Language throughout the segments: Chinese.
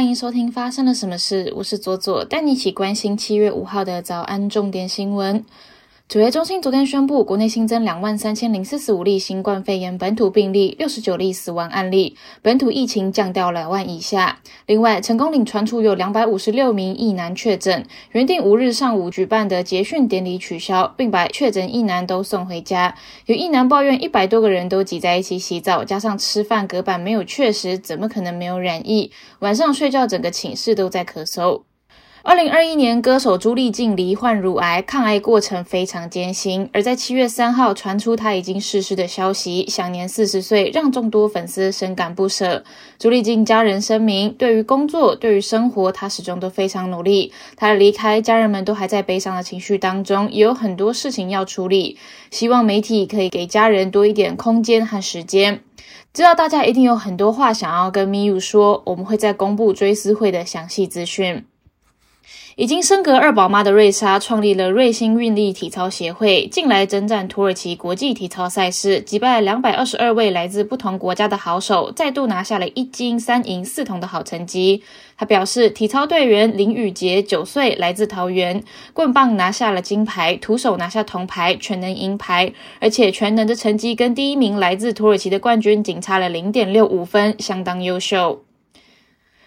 欢迎收听发生了什么事，我是左左，带你一起关心七月五号的早安重点新闻。指挥中心昨天宣布，国内新增两万三千零四十五例新冠肺炎本土病例，六十九例死亡案例，本土疫情降到两万以下。另外，成功岭传出有两百五十六名疫男确诊，原定五日上午举办的结训典礼取消，并把确诊疫男都送回家。有疫男抱怨，一百多个人都挤在一起洗澡，加上吃饭隔板没有确实，怎么可能没有染疫？晚上睡觉，整个寝室都在咳嗽。二零二一年，歌手朱丽静罹患乳癌，抗癌过程非常艰辛。而在七月三号传出她已经逝世的消息，享年四十岁，让众多粉丝深感不舍。朱丽静家人声明，对于工作，对于生活，她始终都非常努力。她的离开，家人们都还在悲伤的情绪当中，也有很多事情要处理。希望媒体可以给家人多一点空间和时间。知道大家一定有很多话想要跟咪 u 说，我们会在公布追思会的详细资讯。已经升格二宝妈的瑞莎创立了瑞星运力体操协会，近来征战土耳其国际体操赛事，击败两百二十二位来自不同国家的好手，再度拿下了一金三银四铜的好成绩。他表示，体操队员林宇杰九岁，来自桃园，棍棒拿下了金牌，徒手拿下铜牌，全能银牌，而且全能的成绩跟第一名来自土耳其的冠军仅差了零点六五分，相当优秀。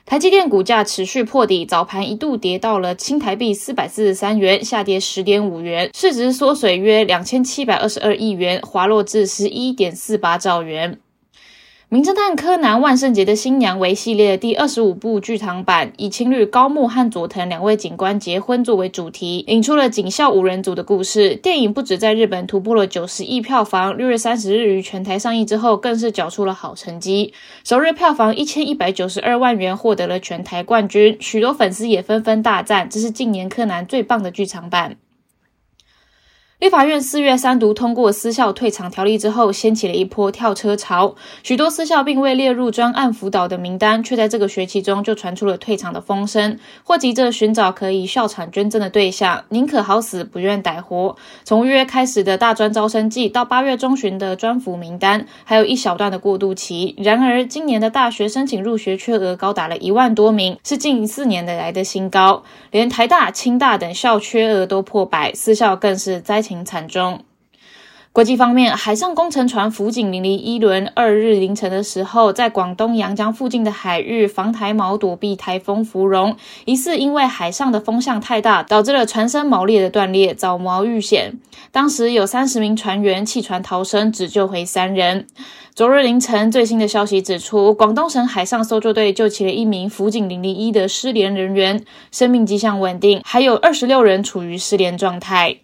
台积电股价持续破底，早盘一度跌到了新台币四百四十三元，下跌十点五元，市值缩水约两千七百二十二亿元，滑落至十一点四八兆元。名侦探柯南：万圣节的新娘为系列第二十五部剧场版，以情侣高木和佐藤两位警官结婚作为主题，引出了警校五人组的故事。电影不止在日本突破了九十亿票房，六月三十日于全台上映之后，更是缴出了好成绩，首日票房一千一百九十二万元，获得了全台冠军。许多粉丝也纷纷大赞，这是近年柯南最棒的剧场版。立法院四月三读通过私校退场条例之后，掀起了一波跳车潮。许多私校并未列入专案辅导的名单，却在这个学期中就传出了退场的风声，或急着寻找可以校产捐赠的对象，宁可好死不愿歹活。从月开始的大专招生季，到八月中旬的专辅名单，还有一小段的过渡期。然而，今年的大学申请入学缺额高达了一万多名，是近四年的来的新高。连台大、清大等校缺额都破百，私校更是灾情。惨重。国际方面，海上工程船福井零零一轮二日凌晨的时候，在广东阳江附近的海域防台锚躲避台风芙蓉，疑似因为海上的风向太大，导致了船身锚链的断裂，早锚遇险。当时有三十名船员弃船逃生，只救回三人。昨日凌晨，最新的消息指出，广东省海上搜救队救起了一名福井零零一的失联人员，生命迹象稳定，还有二十六人处于失联状态。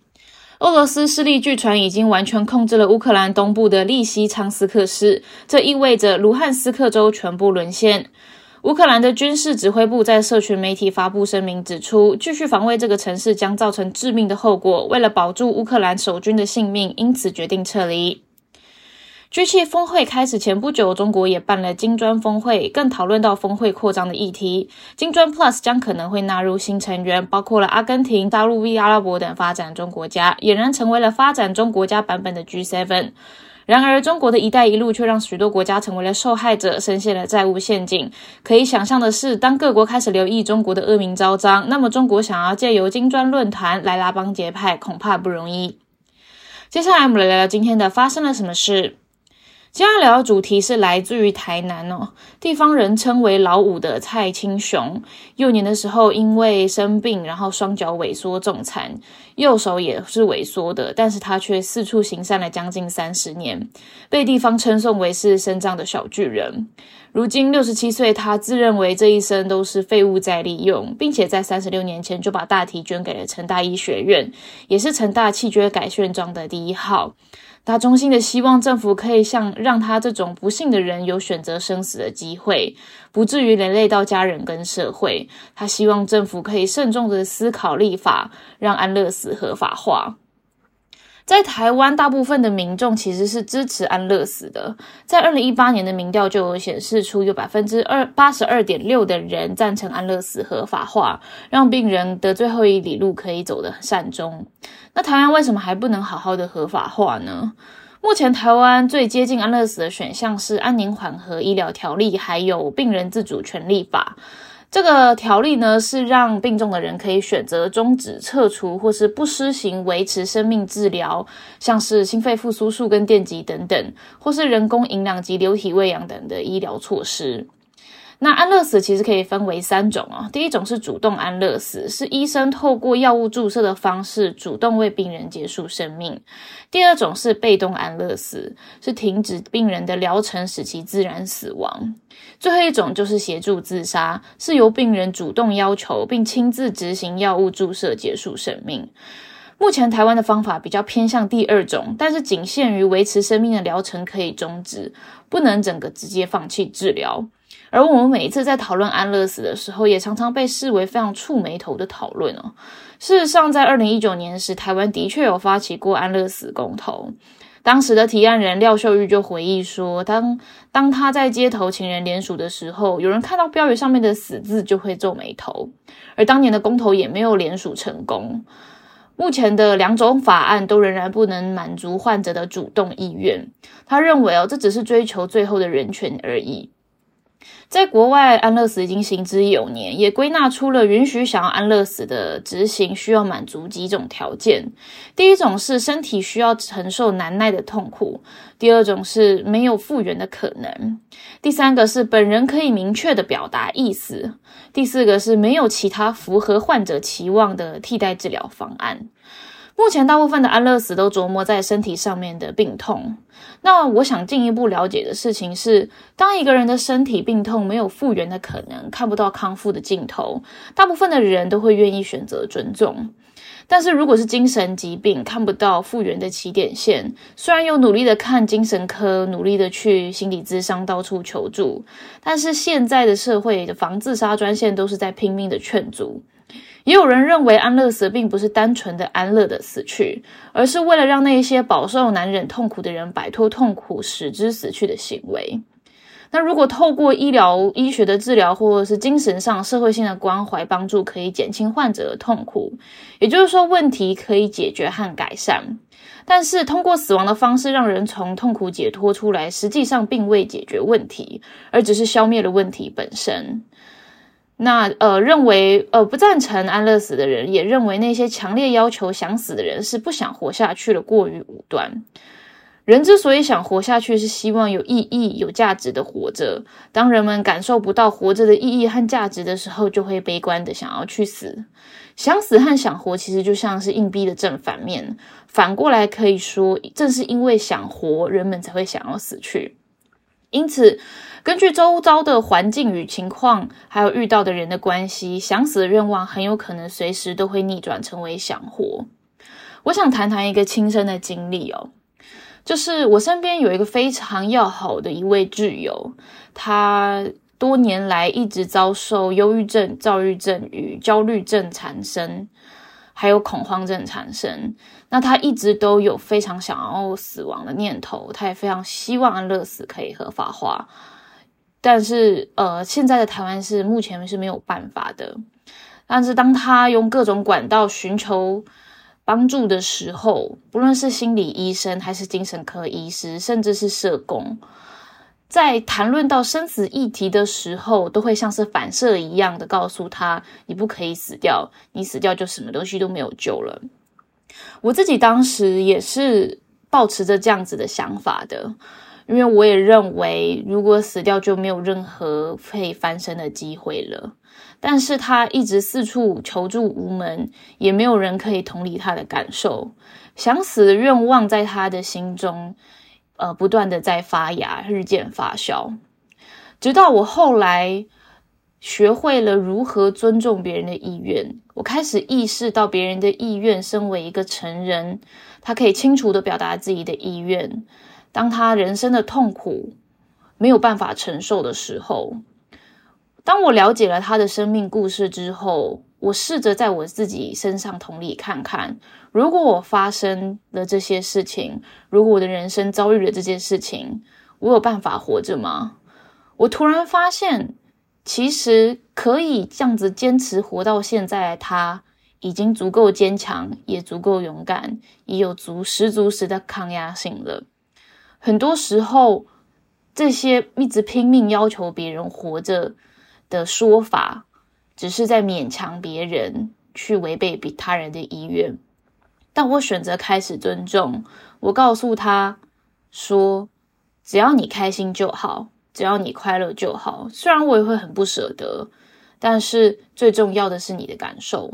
俄罗斯势力据传已经完全控制了乌克兰东部的利西昌斯克市，这意味着卢汉斯克州全部沦陷。乌克兰的军事指挥部在社群媒体发布声明，指出继续防卫这个城市将造成致命的后果，为了保住乌克兰守军的性命，因此决定撤离。G7 峰会开始前不久，中国也办了金砖峰会，更讨论到峰会扩张的议题。金砖 Plus 将可能会纳入新成员，包括了阿根廷、大陆、阿拉伯等发展中国家，俨然成为了发展中国家版本的 G7。然而，中国的一带一路却让许多国家成为了受害者，深陷了债务陷阱。可以想象的是，当各国开始留意中国的恶名昭彰，那么中国想要借由金砖论坛来拉帮结派，恐怕不容易。接下来，我们来聊聊今天的发生了什么事。接下来聊的主题是来自于台南哦，地方人称为老五的蔡清雄，幼年的时候因为生病，然后双脚萎缩重残，右手也是萎缩的，但是他却四处行善了将近三十年，被地方称颂为是身障的小巨人。如今六十七岁，他自认为这一生都是废物在利用，并且在三十六年前就把大体捐给了成大医学院，也是成大气捐改炫状的第一号。他衷心的希望政府可以像让他这种不幸的人有选择生死的机会，不至于连累到家人跟社会。他希望政府可以慎重的思考立法，让安乐死合法化。在台湾，大部分的民众其实是支持安乐死的。在二零一八年的民调就有显示出，有百分之二八十二点六的人赞成安乐死合法化，让病人的最后一里路可以走得善终。那台湾为什么还不能好好的合法化呢？目前台湾最接近安乐死的选项是安宁缓和医疗条例，还有病人自主权利法。这个条例呢，是让病重的人可以选择终止、撤除或是不施行维持生命治疗，像是心肺复苏术跟电极等等，或是人工营养及流体喂养等的医疗措施。那安乐死其实可以分为三种哦。第一种是主动安乐死，是医生透过药物注射的方式主动为病人结束生命。第二种是被动安乐死，是停止病人的疗程，使其自然死亡。最后一种就是协助自杀，是由病人主动要求并亲自执行药物注射结束生命。目前台湾的方法比较偏向第二种，但是仅限于维持生命的疗程可以终止，不能整个直接放弃治疗。而我们每一次在讨论安乐死的时候，也常常被视为非常触眉头的讨论哦。事实上，在二零一九年时，台湾的确有发起过安乐死公投。当时的提案人廖秀玉就回忆说，当当他在街头请人联署的时候，有人看到标语上面的“死”字就会皱眉头。而当年的公投也没有联署成功。目前的两种法案都仍然不能满足患者的主动意愿。他认为哦，这只是追求最后的人权而已。在国外，安乐死已经行之有年，也归纳出了允许想要安乐死的执行需要满足几种条件。第一种是身体需要承受难耐的痛苦；第二种是没有复原的可能；第三个是本人可以明确的表达意思；第四个是没有其他符合患者期望的替代治疗方案。目前大部分的安乐死都琢磨在身体上面的病痛。那我想进一步了解的事情是，当一个人的身体病痛没有复原的可能，看不到康复的尽头，大部分的人都会愿意选择尊重。但是如果是精神疾病，看不到复原的起点线，虽然有努力的看精神科，努力的去心理咨商，到处求助，但是现在的社会的防自杀专线都是在拼命的劝阻。也有人认为，安乐死并不是单纯的安乐的死去，而是为了让那些饱受难忍痛苦的人摆脱痛苦，使之死去的行为。那如果透过医疗医学的治疗，或者是精神上社会性的关怀帮助，可以减轻患者的痛苦，也就是说，问题可以解决和改善。但是，通过死亡的方式让人从痛苦解脱出来，实际上并未解决问题，而只是消灭了问题本身。那呃，认为呃不赞成安乐死的人，也认为那些强烈要求想死的人是不想活下去了，过于武断。人之所以想活下去，是希望有意义、有价值的活着。当人们感受不到活着的意义和价值的时候，就会悲观的想要去死。想死和想活其实就像是硬币的正反面。反过来可以说，正是因为想活，人们才会想要死去。因此。根据周遭的环境与情况，还有遇到的人的关系，想死的愿望很有可能随时都会逆转成为想活。我想谈谈一个亲身的经历哦，就是我身边有一个非常要好的一位挚友，他多年来一直遭受忧郁症、躁郁症与焦虑症产生。还有恐慌症产生，那他一直都有非常想要死亡的念头，他也非常希望安乐死可以合法化。但是，呃，现在的台湾是目前是没有办法的。但是，当他用各种管道寻求帮助的时候，不论是心理医生，还是精神科医师，甚至是社工，在谈论到生死议题的时候，都会像是反射一样的告诉他：“你不可以死掉，你死掉就什么东西都没有救了。”我自己当时也是抱持着这样子的想法的。因为我也认为，如果死掉就没有任何可以翻身的机会了。但是他一直四处求助无门，也没有人可以同理他的感受。想死的愿望在他的心中，呃，不断的在发芽，日渐发酵。直到我后来学会了如何尊重别人的意愿，我开始意识到别人的意愿，身为一个成人，他可以清楚的表达自己的意愿。当他人生的痛苦没有办法承受的时候，当我了解了他的生命故事之后，我试着在我自己身上同理看看：如果我发生了这些事情，如果我的人生遭遇了这件事情，我有办法活着吗？我突然发现，其实可以这样子坚持活到现在，他已经足够坚强，也足够勇敢，也有足十足十的抗压性了。很多时候，这些一直拼命要求别人活着的说法，只是在勉强别人去违背比他人的意愿。但我选择开始尊重。我告诉他说：“只要你开心就好，只要你快乐就好。虽然我也会很不舍得，但是最重要的是你的感受。”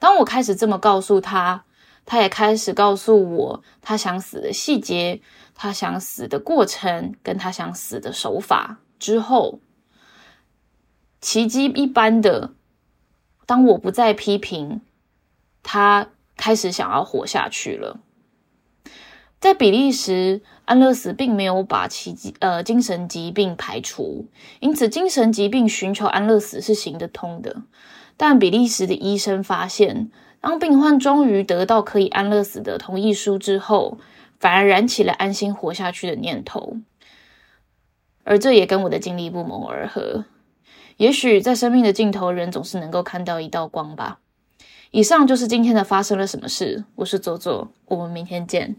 当我开始这么告诉他，他也开始告诉我他想死的细节，他想死的过程，跟他想死的手法。之后，奇迹一般的，当我不再批评他。开始想要活下去了。在比利时，安乐死并没有把奇迹呃精神疾病排除，因此精神疾病寻求安乐死是行得通的。但比利时的医生发现，当病患终于得到可以安乐死的同意书之后，反而燃起了安心活下去的念头。而这也跟我的经历不谋而合。也许在生命的尽头，人总是能够看到一道光吧。以上就是今天的发生了什么事。我是左左，我们明天见。